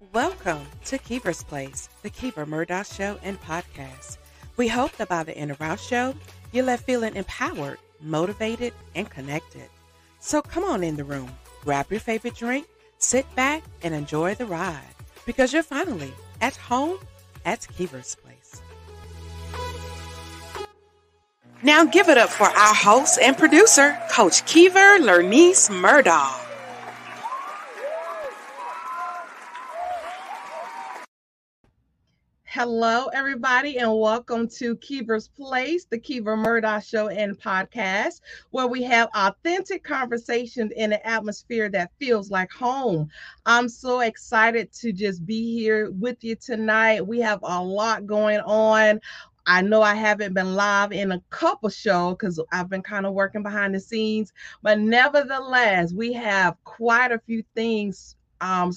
Welcome to Kiva's Place, the Kiva Murdoch Show and podcast. We hope that by the end of our show, you're left feeling empowered, motivated, and connected. So come on in the room, grab your favorite drink, sit back, and enjoy the ride because you're finally at home at Kiva's Place. Now give it up for our host and producer, Coach Kiva Lernice Murdoch. Hello, everybody, and welcome to Kiva's Place, the Kiva Murdoch Show and podcast, where we have authentic conversations in an atmosphere that feels like home. I'm so excited to just be here with you tonight. We have a lot going on. I know I haven't been live in a couple shows because I've been kind of working behind the scenes, but nevertheless, we have quite a few things um,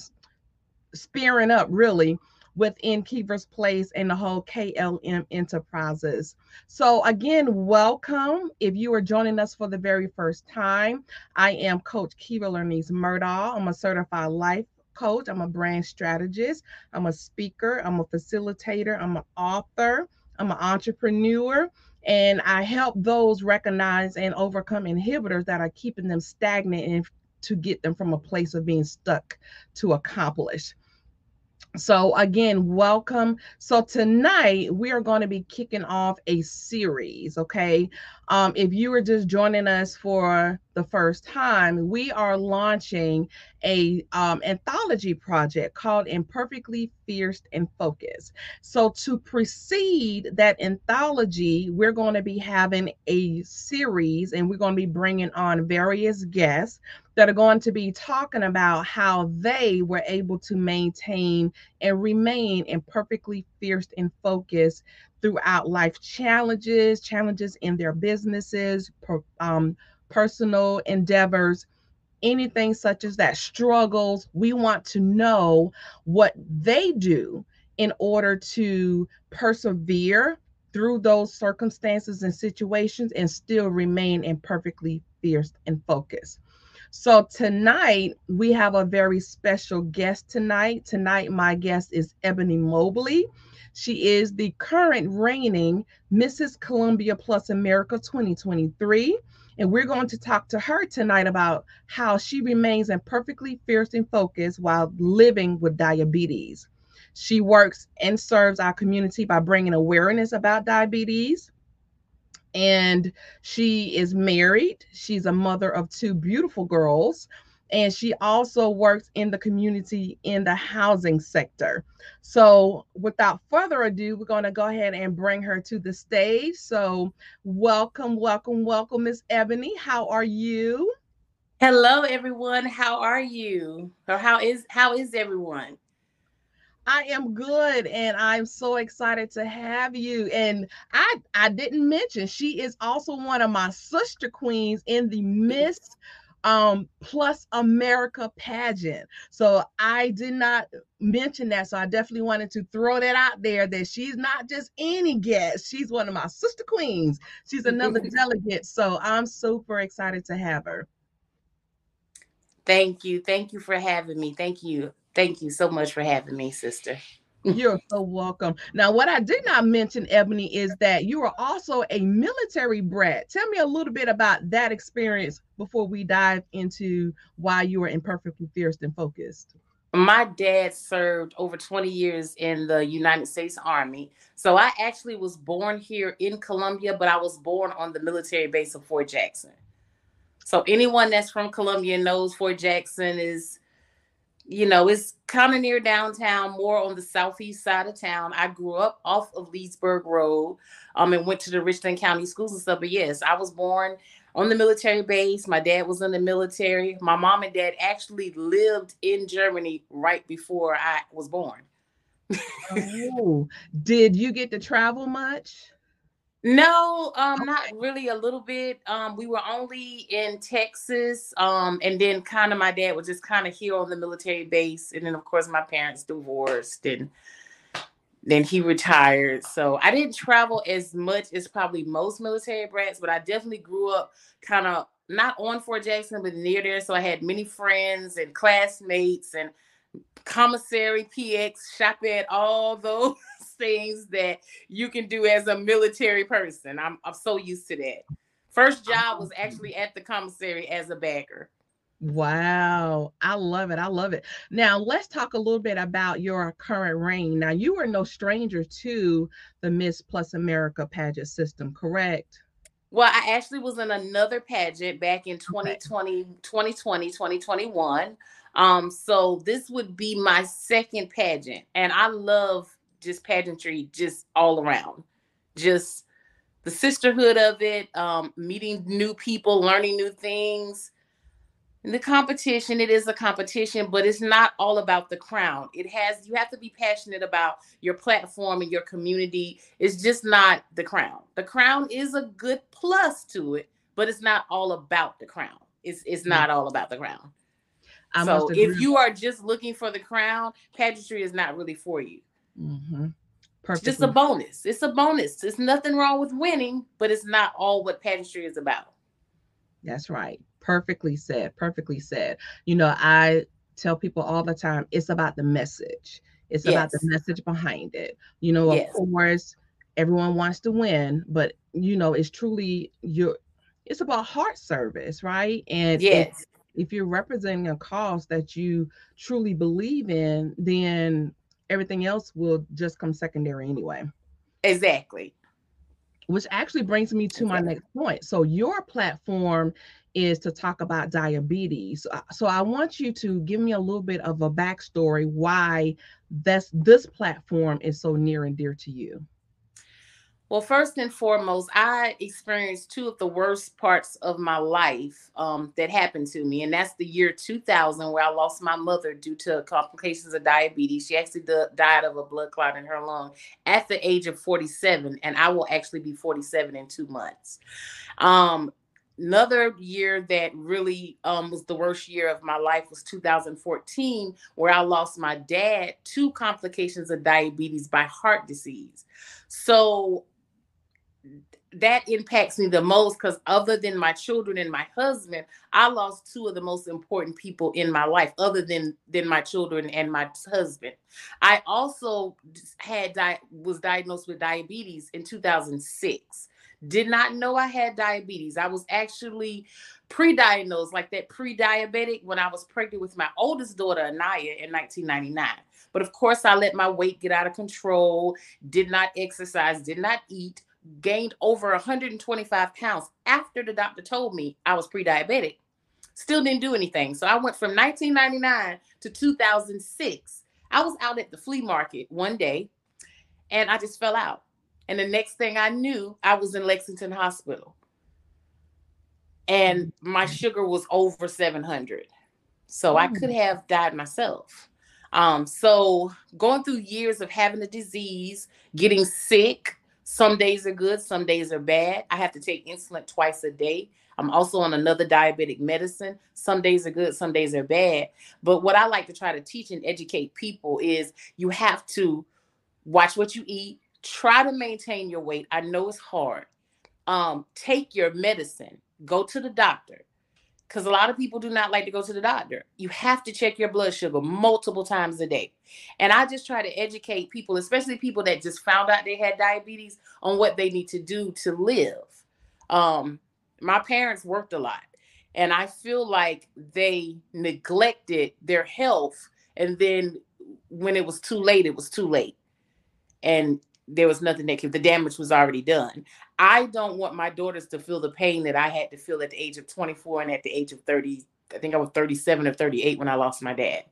spearing up really within Kiva's Place and the whole KLM Enterprises. So, again, welcome. If you are joining us for the very first time, I am Coach Kiva Lernice Murdoch. I'm a certified life coach, I'm a brand strategist, I'm a speaker, I'm a facilitator, I'm an author, I'm an entrepreneur. And I help those recognize and overcome inhibitors that are keeping them stagnant and to get them from a place of being stuck to accomplish. So, again, welcome. So, tonight we are going to be kicking off a series. Okay. Um, if you are just joining us for the first time, we are launching a um, anthology project called Imperfectly Fierce and Focused. So to precede that anthology, we're going to be having a series and we're going to be bringing on various guests that are going to be talking about how they were able to maintain and remain imperfectly fierce and focused throughout life challenges, challenges in their businesses, per, um, personal endeavors, anything such as that, struggles. We want to know what they do in order to persevere through those circumstances and situations and still remain imperfectly fierce and focused. So tonight we have a very special guest tonight. Tonight my guest is Ebony Mobley. She is the current reigning Mrs. Columbia Plus America 2023. And we're going to talk to her tonight about how she remains imperfectly fierce and focused while living with diabetes. She works and serves our community by bringing awareness about diabetes. And she is married. She's a mother of two beautiful girls and she also works in the community in the housing sector. So, without further ado, we're going to go ahead and bring her to the stage. So, welcome, welcome, welcome, Miss Ebony. How are you? Hello, everyone. How are you? Or how is how is everyone? I am good and I'm so excited to have you. And I I didn't mention she is also one of my sister queens in the Miss um, Plus America pageant. So I did not mention that. So I definitely wanted to throw that out there that she's not just any guest. She's one of my sister queens. She's another delegate. So I'm super excited to have her. Thank you. Thank you for having me. Thank you. Thank you so much for having me, sister. You're so welcome. Now, what I did not mention, Ebony, is that you are also a military brat. Tell me a little bit about that experience before we dive into why you were imperfectly fierce and focused. My dad served over 20 years in the United States Army. So I actually was born here in Columbia, but I was born on the military base of Fort Jackson. So anyone that's from Columbia knows Fort Jackson is you know, it's kind of near downtown, more on the southeast side of town. I grew up off of Leesburg Road, um, and went to the Richland County schools and stuff. But yes, I was born on the military base. My dad was in the military. My mom and dad actually lived in Germany right before I was born. oh, did you get to travel much? No, um, okay. not really. A little bit. Um, we were only in Texas, um, and then kind of my dad was just kind of here on the military base, and then of course my parents divorced, and then he retired. So I didn't travel as much as probably most military brats, but I definitely grew up kind of not on Fort Jackson, but near there. So I had many friends and classmates, and commissary, PX, shop at all those things that you can do as a military person. I'm I'm so used to that. First job was actually at the commissary as a bagger. Wow, I love it. I love it. Now, let's talk a little bit about your current reign. Now, you are no stranger to the Miss Plus America pageant system, correct? Well, I actually was in another pageant back in 2020, okay. 2020, 2021. Um, so this would be my second pageant, and I love just pageantry just all around. Just the sisterhood of it, um, meeting new people, learning new things. And the competition, it is a competition, but it's not all about the crown. It has you have to be passionate about your platform and your community. It's just not the crown. The crown is a good plus to it, but it's not all about the crown. It's it's not all about the crown. I so if you are just looking for the crown, pageantry is not really for you. Mm-hmm. It's just a bonus. It's a bonus. There's nothing wrong with winning, but it's not all what pageantry is about. That's right. Perfectly said. Perfectly said. You know, I tell people all the time it's about the message. It's yes. about the message behind it. You know, yes. of course, everyone wants to win, but you know, it's truly your it's about heart service, right? And yes if you're representing a cause that you truly believe in, then everything else will just come secondary anyway. Exactly. Which actually brings me to my next point. So, your platform is to talk about diabetes. Uh, so, I want you to give me a little bit of a backstory why this this platform is so near and dear to you. Well, first and foremost, I experienced two of the worst parts of my life um, that happened to me. And that's the year 2000, where I lost my mother due to complications of diabetes. She actually died of a blood clot in her lung at the age of 47. And I will actually be 47 in two months. Um, another year that really um, was the worst year of my life was 2014 where i lost my dad to complications of diabetes by heart disease so that impacts me the most because other than my children and my husband i lost two of the most important people in my life other than than my children and my husband. I also had di- was diagnosed with diabetes in 2006 did not know i had diabetes. I was actually pre-diagnosed like that pre-diabetic when i was pregnant with my oldest daughter anaya in 1999 but of course i let my weight get out of control did not exercise did not eat gained over 125 pounds after the doctor told me I was pre diabetic. Still didn't do anything. So I went from 1999 to 2006. I was out at the flea market one day and I just fell out. And the next thing I knew, I was in Lexington Hospital. And my sugar was over 700. So I could mm. have died myself. Um, so going through years of having the disease, getting sick, some days are good, some days are bad. I have to take insulin twice a day. I'm also on another diabetic medicine. Some days are good, some days are bad. But what I like to try to teach and educate people is you have to watch what you eat, try to maintain your weight. I know it's hard. Um, take your medicine, go to the doctor because a lot of people do not like to go to the doctor. You have to check your blood sugar multiple times a day. And I just try to educate people, especially people that just found out they had diabetes, on what they need to do to live. Um, my parents worked a lot, and I feel like they neglected their health. And then when it was too late, it was too late. And there was nothing that could, the damage was already done. I don't want my daughters to feel the pain that I had to feel at the age of 24 and at the age of 30. I think I was 37 or 38 when I lost my dad.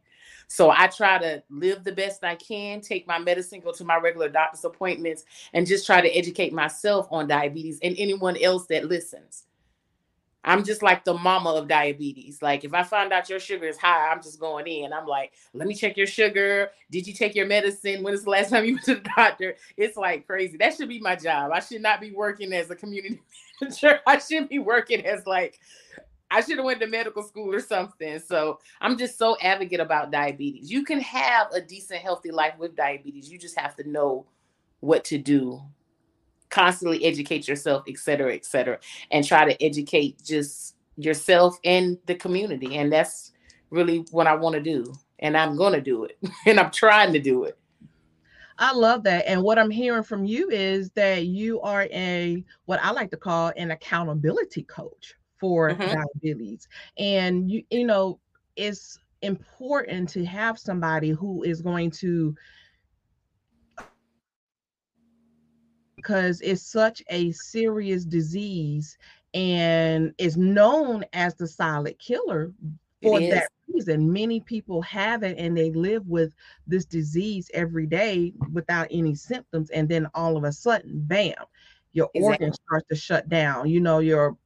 So I try to live the best I can, take my medicine, go to my regular doctor's appointments, and just try to educate myself on diabetes and anyone else that listens. I'm just like the mama of diabetes. Like if I find out your sugar is high, I'm just going in. I'm like, let me check your sugar. Did you take your medicine? When is the last time you went to the doctor? It's like crazy. That should be my job. I should not be working as a community manager. I should be working as like I should have went to medical school or something. So I'm just so advocate about diabetes. You can have a decent, healthy life with diabetes. You just have to know what to do constantly educate yourself, et cetera, et cetera, and try to educate just yourself and the community. And that's really what I want to do. and I'm going to do it. and I'm trying to do it. I love that. And what I'm hearing from you is that you are a what I like to call an accountability coach for mm-hmm. diabetes. And you you know, it's important to have somebody who is going to because it's such a serious disease and is known as the silent killer for that reason. Many people have it and they live with this disease every day without any symptoms. And then all of a sudden, bam, your exactly. organs start to shut down. You know, you're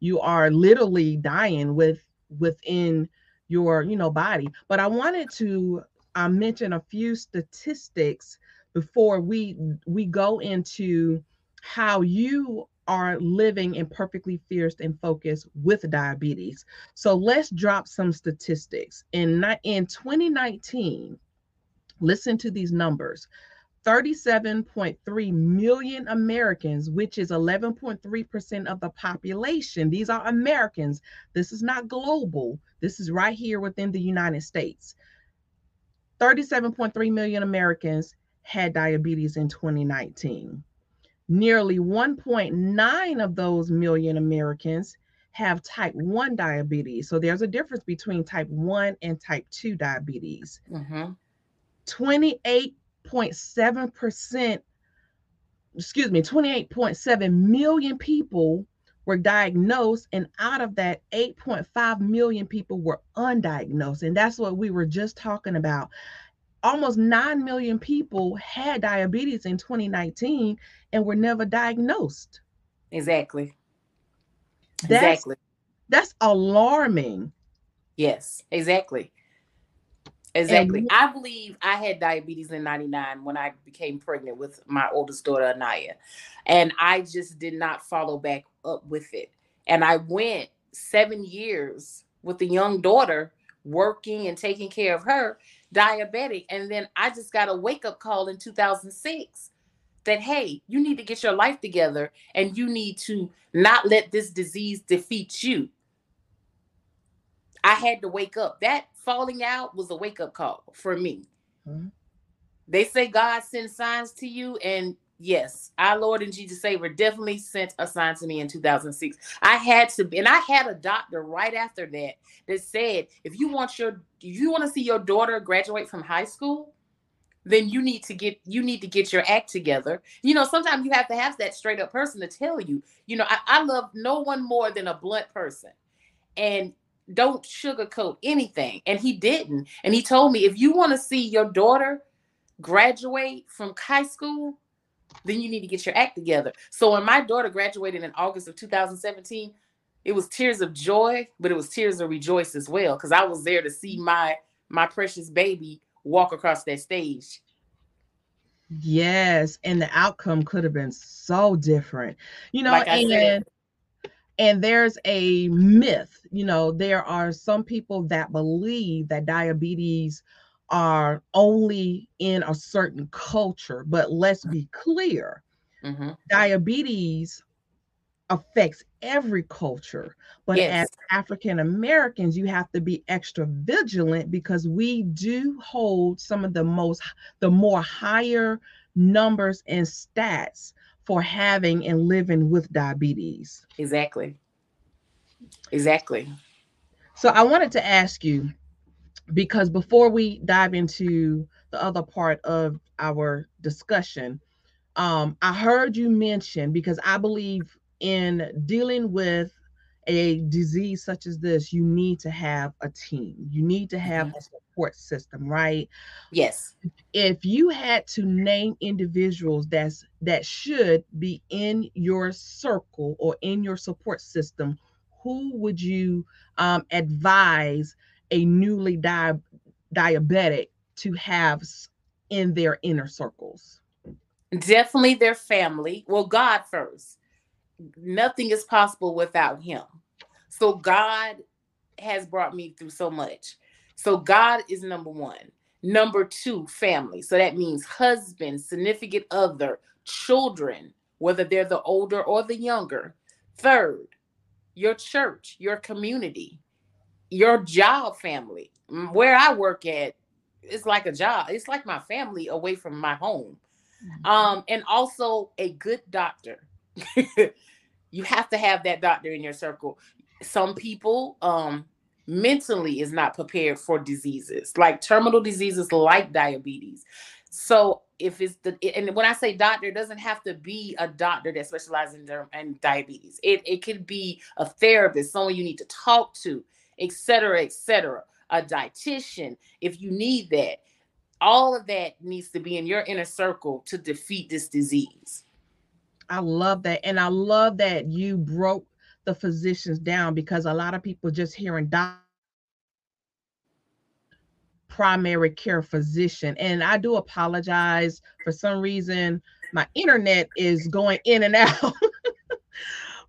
you are literally dying with within your you know body. But I wanted to uh, mention a few statistics before we we go into how you are living imperfectly fierce and focused with diabetes. So let's drop some statistics. In, in 2019, listen to these numbers 37.3 million Americans, which is 11.3% of the population. These are Americans. This is not global. This is right here within the United States. 37.3 million Americans had diabetes in 2019. Nearly 1.9 of those million Americans have type 1 diabetes. So there's a difference between type 1 and type 2 diabetes. Mm-hmm. 28.7%, excuse me, 28.7 million people were diagnosed, and out of that, 8.5 million people were undiagnosed. And that's what we were just talking about almost 9 million people had diabetes in 2019 and were never diagnosed. Exactly. That's, exactly. That's alarming. Yes, exactly. Exactly. And, I believe I had diabetes in 99 when I became pregnant with my oldest daughter, Anaya. And I just did not follow back up with it. And I went seven years with a young daughter working and taking care of her diabetic. And then I just got a wake up call in 2006 that, hey, you need to get your life together and you need to not let this disease defeat you. I had to wake up. That falling out was a wake up call for me. Mm-hmm. They say God sends signs to you, and yes, our Lord and Jesus Savior definitely sent a sign to me in 2006. I had to, and I had a doctor right after that that said, if you want your, if you want to see your daughter graduate from high school, then you need to get you need to get your act together. You know, sometimes you have to have that straight up person to tell you. You know, I, I love no one more than a blunt person, and don't sugarcoat anything. And he didn't. And he told me, if you want to see your daughter graduate from high school, then you need to get your act together. So when my daughter graduated in August of 2017, it was tears of joy, but it was tears of rejoice as well because I was there to see mm. my my precious baby walk across that stage. Yes, and the outcome could have been so different. You know, like and said, and there's a myth, you know, there are some people that believe that diabetes are only in a certain culture. But let's be clear mm-hmm. diabetes affects every culture. But yes. as African Americans, you have to be extra vigilant because we do hold some of the most, the more higher numbers and stats for having and living with diabetes. Exactly. Exactly. So I wanted to ask you because before we dive into the other part of our discussion, um, I heard you mention because I believe in dealing with a disease such as this, you need to have a team. You need to have a support system, right? Yes. If you had to name individuals that's that should be in your circle or in your support system, who would you um, advise a newly di- diabetic to have in their inner circles? Definitely their family. Well, God first. Nothing is possible without Him. So, God has brought me through so much. So, God is number one. Number two, family. So that means husband, significant other, children, whether they're the older or the younger. Third, your church, your community your job family. where I work at, it's like a job. It's like my family away from my home. Mm-hmm. Um, and also a good doctor. you have to have that doctor in your circle. Some people um mentally is not prepared for diseases like terminal diseases like diabetes. So if it's the and when I say doctor, it doesn't have to be a doctor that specializes in, in diabetes. It it could be a therapist, someone you need to talk to, etc., etc. A dietitian, if you need that. All of that needs to be in your inner circle to defeat this disease. I love that. And I love that you broke the physicians down because a lot of people just hearing doc primary care physician. And I do apologize for some reason my internet is going in and out.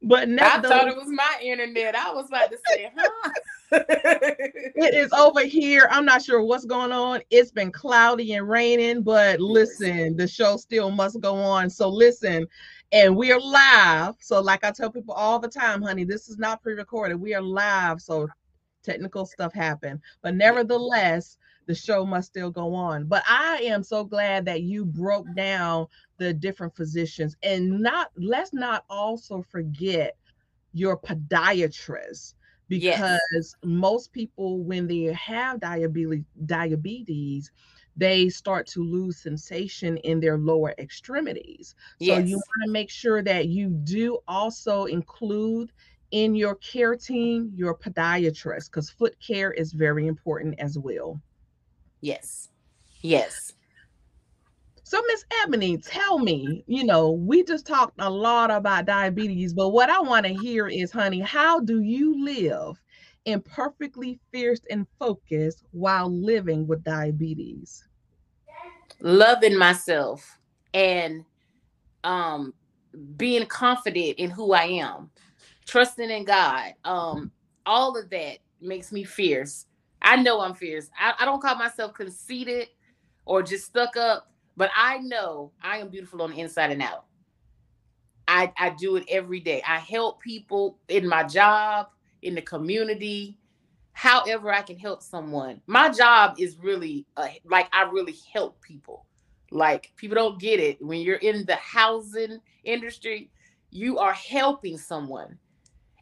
but now I thought it was my internet. I was about to say, huh? It is over here. I'm not sure what's going on. It's been cloudy and raining, but listen, the show still must go on. So listen, and we are live. So, like I tell people all the time, honey, this is not pre-recorded. We are live, so technical stuff happen. But nevertheless, the show must still go on. But I am so glad that you broke down the different physicians, and not let's not also forget your podiatrist because yes. most people when they have diabetes diabetes they start to lose sensation in their lower extremities. Yes. So you want to make sure that you do also include in your care team your podiatrist because foot care is very important as well. Yes. Yes. So, Miss Ebony, tell me, you know, we just talked a lot about diabetes, but what I want to hear is, honey, how do you live and perfectly fierce and focused while living with diabetes? Loving myself and um being confident in who I am, trusting in God. Um, all of that makes me fierce. I know I'm fierce. I, I don't call myself conceited or just stuck up, but I know I am beautiful on the inside and out. I, I do it every day. I help people in my job in the community, however I can help someone. My job is really like I really help people. Like people don't get it when you're in the housing industry, you are helping someone.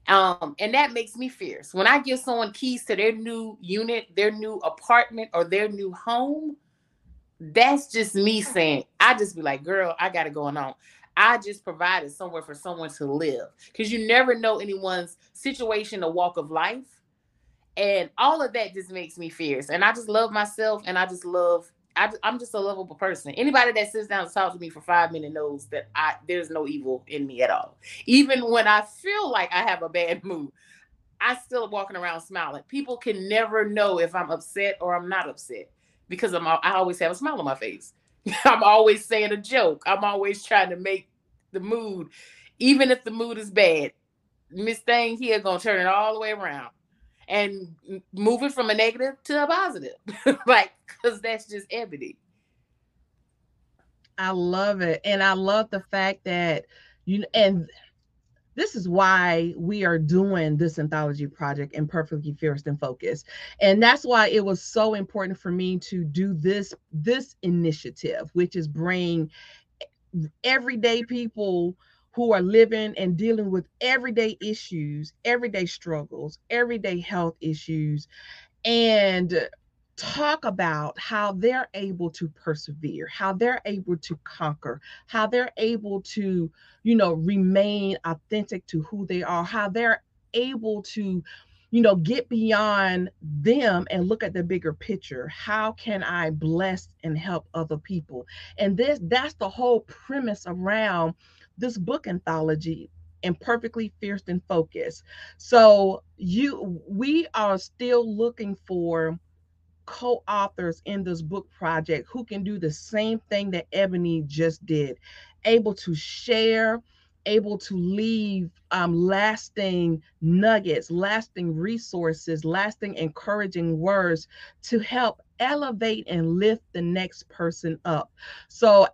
Um, and that makes me fierce. When I give someone keys to their new unit, their new apartment, or their new home, that's just me saying, I just be like, girl, I got it going on. I just provided somewhere for someone to live because you never know anyone's situation or walk of life. And all of that just makes me fierce. And I just love myself and I just love, I, am just a lovable person. Anybody that sits down and talks to me for five minutes knows that I there's no evil in me at all. Even when I feel like I have a bad mood, I still walking around smiling. People can never know if I'm upset or I'm not upset because I'm I always have a smile on my face. I'm always saying a joke. I'm always trying to make the mood, even if the mood is bad. Miss Thing here gonna turn it all the way around and move it from a negative to a positive, like because that's just ebony. I love it, and I love the fact that you and this is why we are doing this anthology project imperfectly fierce and focused and that's why it was so important for me to do this this initiative which is bring everyday people who are living and dealing with everyday issues everyday struggles everyday health issues and talk about how they're able to persevere, how they're able to conquer, how they're able to, you know, remain authentic to who they are, how they're able to, you know, get beyond them and look at the bigger picture. How can I bless and help other people? And this that's the whole premise around this book anthology imperfectly fierce and focused. So you we are still looking for co-authors in this book project who can do the same thing that Ebony just did, able to share, able to leave um, lasting nuggets, lasting resources, lasting encouraging words to help elevate and lift the next person up. So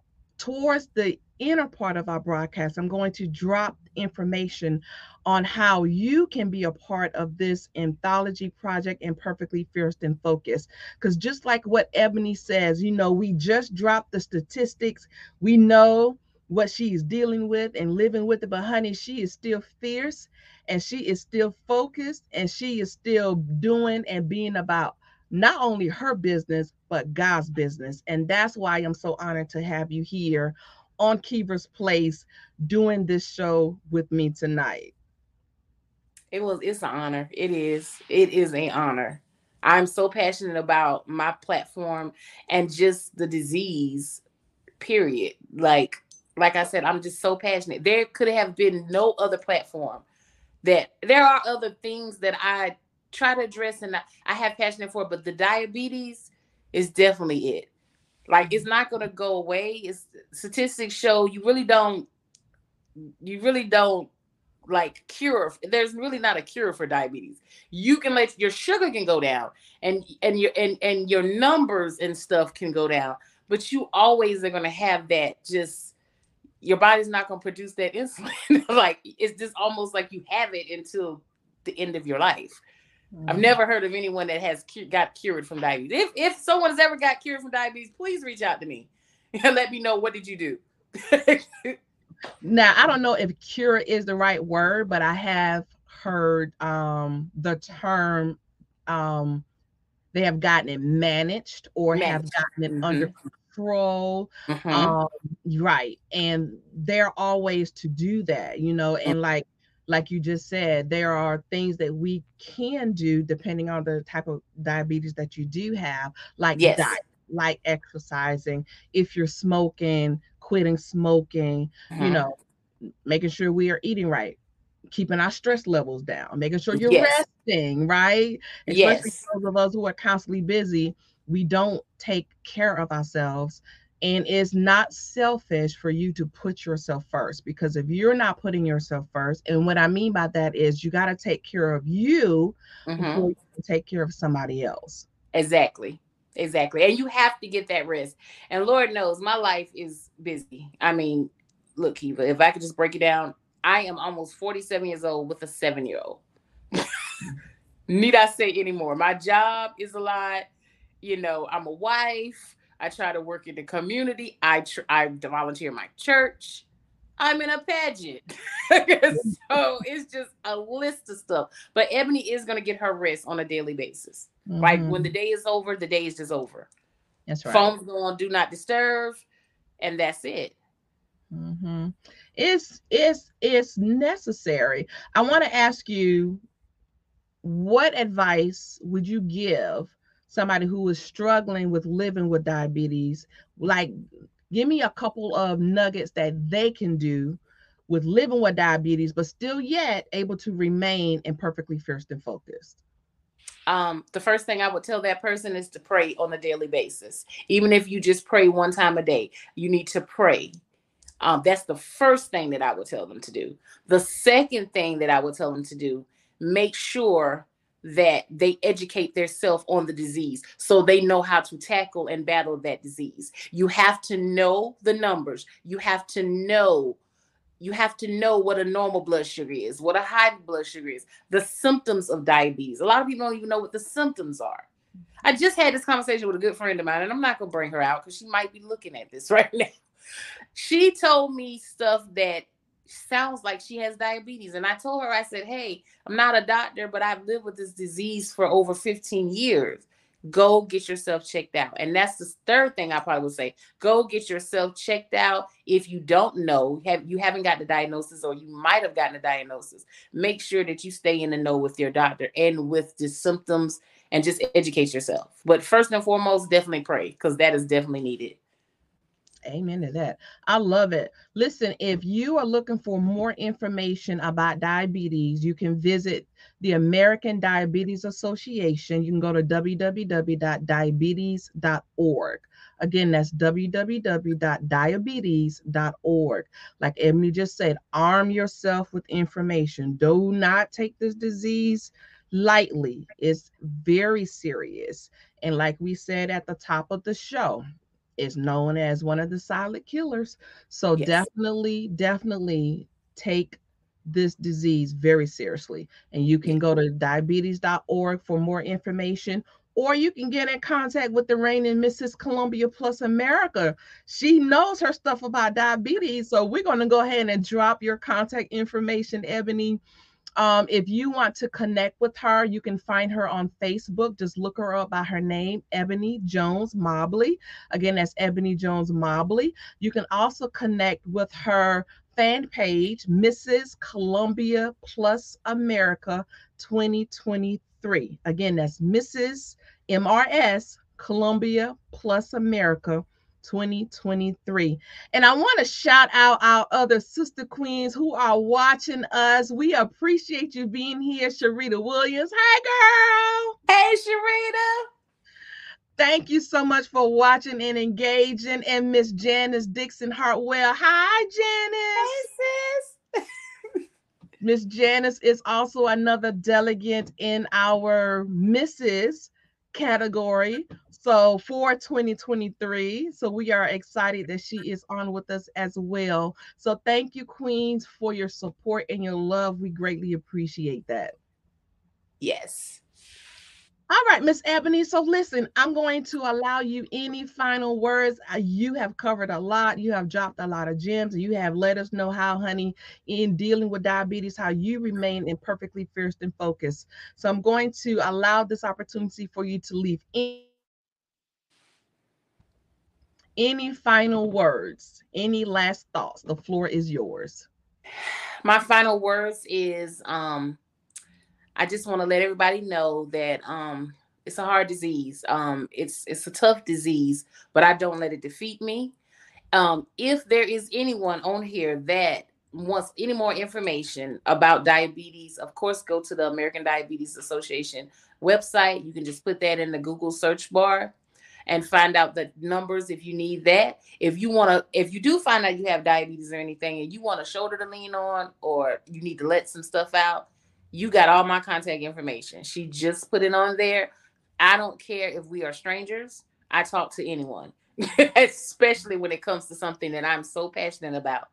towards the inner part of our broadcast, I'm going to drop information on how you can be a part of this anthology project imperfectly fierce and focused. Because just like what Ebony says, you know, we just dropped the statistics. We know what she's dealing with and living with it, but honey, she is still fierce and she is still focused and she is still doing and being about not only her business, but God's business. And that's why I'm so honored to have you here on Kiva's Place doing this show with me tonight. It was it's an honor. It is. It is an honor. I'm so passionate about my platform and just the disease, period. Like, like I said, I'm just so passionate. There could have been no other platform that there are other things that I try to address and I, I have passion for, but the diabetes is definitely it. Like it's mm-hmm. not gonna go away. It's statistics show you really don't you really don't like cure there's really not a cure for diabetes you can let your sugar can go down and and your and and your numbers and stuff can go down but you always are going to have that just your body's not going to produce that insulin like it's just almost like you have it until the end of your life mm-hmm. i've never heard of anyone that has cu- got cured from diabetes if if someone has ever got cured from diabetes please reach out to me and let me know what did you do now I don't know if cure is the right word, but I have heard um, the term um, they have gotten it managed or managed. have gotten it mm-hmm. under control. Mm-hmm. Um, right. And there are all ways to do that, you know, and like like you just said, there are things that we can do depending on the type of diabetes that you do have, like yes. diet, like exercising. If you're smoking, quitting smoking, uh-huh. you know, making sure we are eating right, keeping our stress levels down, making sure you're yes. resting, right? Especially yes. those of us who are constantly busy, we don't take care of ourselves. And it's not selfish for you to put yourself first because if you're not putting yourself first, and what I mean by that is you got to take care of you mm-hmm. before you can take care of somebody else. Exactly. Exactly. And you have to get that rest. And Lord knows my life is busy. I mean, look, Kiva, if I could just break it down, I am almost 47 years old with a seven year old. Need I say anymore? My job is a lot. You know, I'm a wife. I try to work in the community. I tr- I volunteer my church. I'm in a pageant. so it's just a list of stuff. But Ebony is going to get her rest on a daily basis. Mm-hmm. Like when the day is over, the day is just over. That's right. Phones go on do not disturb, and that's it. Mm-hmm. It's it's it's necessary. I want to ask you, what advice would you give somebody who is struggling with living with diabetes? Like, give me a couple of nuggets that they can do with living with diabetes, but still yet able to remain and perfectly fierce and focused um, the first thing I would tell that person is to pray on a daily basis. Even if you just pray one time a day, you need to pray. Um, that's the first thing that I would tell them to do. The second thing that I would tell them to do, make sure that they educate themselves on the disease so they know how to tackle and battle that disease. You have to know the numbers. You have to know you have to know what a normal blood sugar is, what a high blood sugar is, the symptoms of diabetes. A lot of people don't even know what the symptoms are. I just had this conversation with a good friend of mine, and I'm not gonna bring her out because she might be looking at this right now. She told me stuff that sounds like she has diabetes. And I told her, I said, Hey, I'm not a doctor, but I've lived with this disease for over 15 years go get yourself checked out. And that's the third thing I probably would say. Go get yourself checked out. If you don't know, have you haven't got the diagnosis or you might have gotten a diagnosis, make sure that you stay in the know with your doctor and with the symptoms and just educate yourself. But first and foremost, definitely pray because that is definitely needed. Amen to that. I love it. Listen, if you are looking for more information about diabetes, you can visit the American Diabetes Association. You can go to www.diabetes.org. Again, that's www.diabetes.org. Like Emily just said, arm yourself with information. Do not take this disease lightly. It's very serious. And like we said at the top of the show, is known as one of the silent killers. So Yes. definitely, definitely take this disease very seriously. And you can go to diabetes.org for more information, or you can get in contact with the reigning Mrs. Columbia Plus America. She knows her stuff about diabetes. So we're going to go ahead and drop your contact information, Ebony. Um, if you want to connect with her, you can find her on Facebook. Just look her up by her name, Ebony Jones Mobley. Again, that's Ebony Jones Mobley. You can also connect with her fan page, Mrs. Columbia Plus America 2023. Again, that's Mrs. MRS Columbia Plus America 2023. And I want to shout out our other sister queens who are watching us. We appreciate you being here, Sharita Williams. Hi, girl. Hey, Sharita. Thank you so much for watching and engaging. And Miss Janice Dixon Hartwell. Hi, Janice. Hey, sis. Miss Janice is also another delegate in our Mrs. category. So for 2023. So we are excited that she is on with us as well. So thank you, Queens, for your support and your love. We greatly appreciate that. Yes. All right, Miss Ebony. So listen, I'm going to allow you any final words. Uh, You have covered a lot. You have dropped a lot of gems. You have let us know how, honey, in dealing with diabetes, how you remain imperfectly fierce and focused. So I'm going to allow this opportunity for you to leave any, any final words, any last thoughts. The floor is yours. my final words is um I just want to let everybody know that um it's a hard disease. Um it's it's a tough disease, but I don't let it defeat me. Um if there is anyone on here that wants any more information about diabetes, of course go to the American Diabetes Association website. You can just put that in the Google search bar and find out the numbers if you need that. If you want to, if you do find out you have diabetes or anything and you want a shoulder to lean on or you need to let some stuff out, you got all my contact information. She just put it on there. I don't care if we are strangers. I talk to anyone, especially when it comes to something that I'm so passionate about,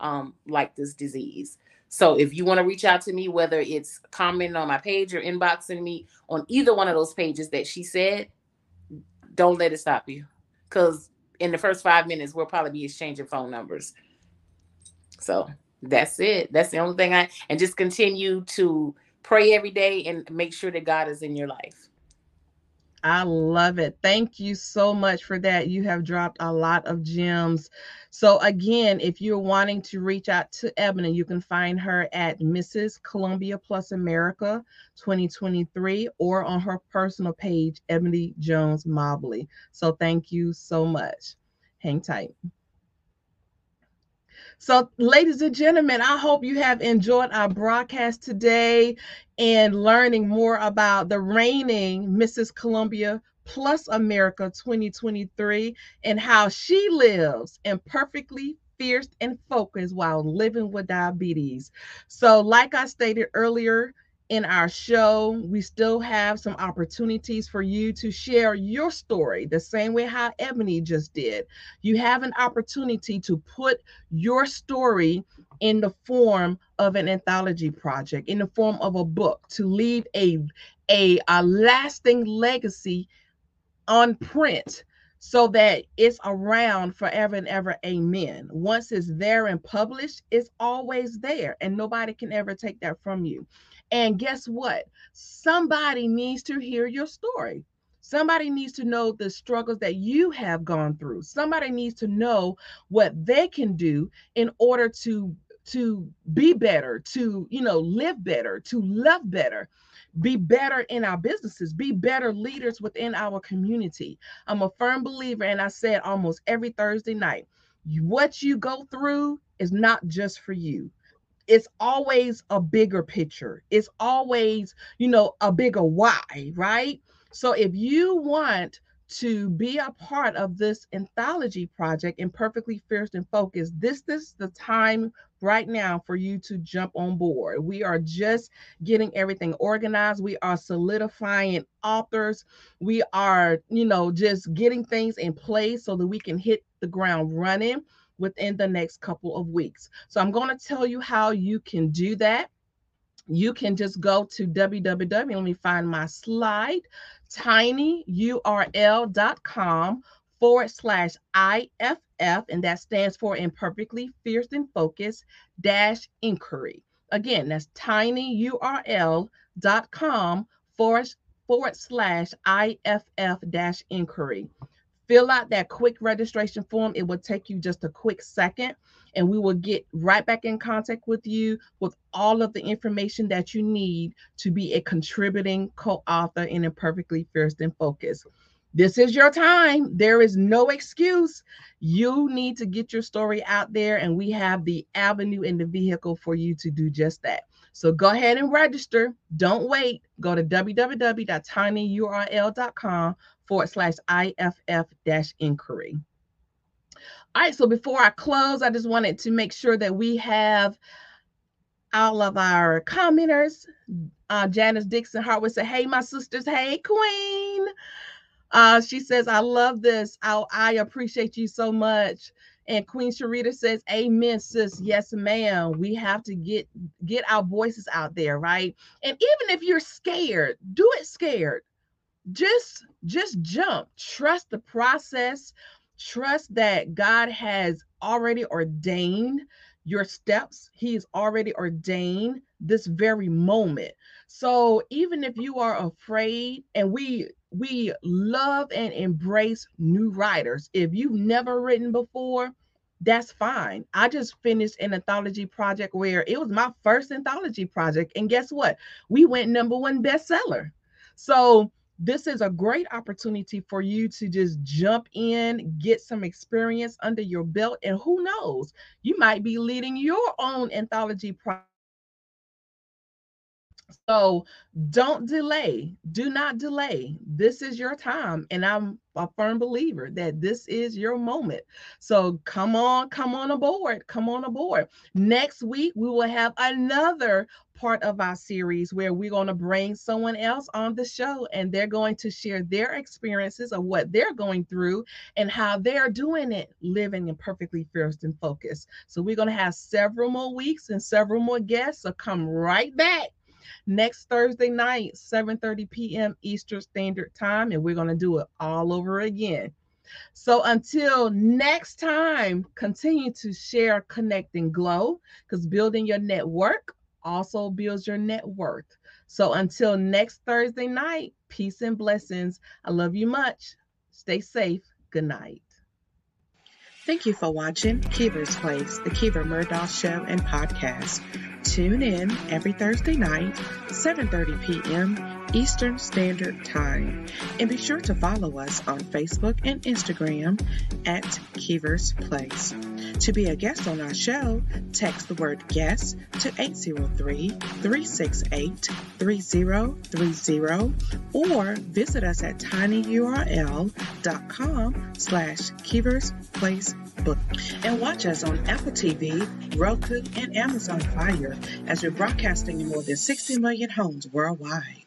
um, like this disease. So if you want to reach out to me, whether it's commenting on my page or inboxing me on either one of those pages that she said, don't let it stop you. Because in the first five minutes we'll probably be exchanging phone numbers. So that's it. That's the only thing i and just continue to pray every day and make sure that god is in your life I love it. Thank you so much for that. You have dropped a lot of gems. So, again, if you're wanting to reach out to Ebony, you can find her at Mrs. Columbia Plus America 2023 or on her personal page, Ebony Jones Mobley. So, thank you so much. Hang tight. So, ladies and gentlemen, I hope you have enjoyed our broadcast today and learning more about the reigning Mrs. Columbia Plus America 2023 and how she lives and perfectly fierce and focused while living with diabetes. So, like I stated earlier, in our show, we still have some opportunities for you to share your story the same way how Ebony just did. You have an opportunity to put your story in the form of an anthology project, in the form of a book, to leave a, a, a lasting legacy on print so that it's around forever and ever. Amen. Once it's there and published, it's always there, and nobody can ever take that from you. And guess what? Somebody needs to hear your story. Somebody needs to know the struggles that you have gone through. Somebody needs to know what they can do in order to to be better, to you know, live better, to love better, be better in our businesses, be better leaders within our community. I'm a firm believer, and I said almost every Thursday night, what you go through is not just for you it's always a bigger picture. It's always, you know, a bigger why, right? So if you want to be a part of this anthology project imperfectly fierce and focused, this, this is the time right now for you to jump on board. We are just getting everything organized. We are solidifying authors. We are, you know, just getting things in place so that we can hit the ground running within the next couple of weeks. So I'm going to tell you how you can do that. You can just go to www. Let me find my slide tinyurl.com forward slash IFF, and that stands for Imperfectly Fierce and Focused dash inquiry. Again, that's tinyurl.com forward, forward slash IFF dash inquiry. Fill out that quick registration form. It will take you just a quick second, and we will get right back in contact with you with all of the information that you need to be a contributing co author in Imperfectly Fierce and Focused. This is your time. There is no excuse. You need to get your story out there, and we have the avenue and the vehicle for you to do just that. So go ahead and register. Don't wait. Go to www.tinyurl.com forward slash IFF dash inquiry. All right, so before I close, I just wanted to make sure that we have all of our commenters. Uh, Janice Dixon Hartwood said, Hey, my sisters. Hey, Queen. Uh, she says, I love this. I, I appreciate you so much. And Queen Sharita says, Amen, sis. Yes, ma'am. We have to get get our voices out there, right? And even if you're scared, do it scared just just jump trust the process trust that god has already ordained your steps he he's already ordained this very moment so even if you are afraid and we we love and embrace new writers if you've never written before that's fine. I just finished an anthology project where it was my first anthology project. And guess what? We went number one bestseller. So this is a great opportunity for you to just jump in, get some experience under your belt, and who knows, you might be leading your own anthology project. So don't delay. Do not delay. This is your time. And I'm a firm believer that this is your moment. So come on, come on aboard. Come on aboard. Next week, we will have another part of our series where we're going to bring someone else on the show and they're going to share their experiences of what they're going through and how they're doing it, living Imperfectly fierce and focused. So we're going to have several more weeks and several more guests. So come right back next Thursday night, 7:30 p.m. Eastern Standard Time, and we're going to do it all over again. So until next time, continue to share, connect, and glow because building your network also builds your net worth. So until next Thursday night, peace and blessings. I love you much. Stay safe. Good night. Thank you for watching Kiva's Place, the Kiva Murdoch Show and podcast. Tune in every Thursday night, 7.30 p.m. Eastern Standard Time. And be sure to follow us on Facebook and Instagram at Kiva's Place. To be a guest on our show, text the word guest to 803-368-3030 or visit us at tinyurl.com slash Kiva's Place book. And watch us on Apple TV, Roku, and Amazon Fire as we're broadcasting in more than 60 million homes worldwide.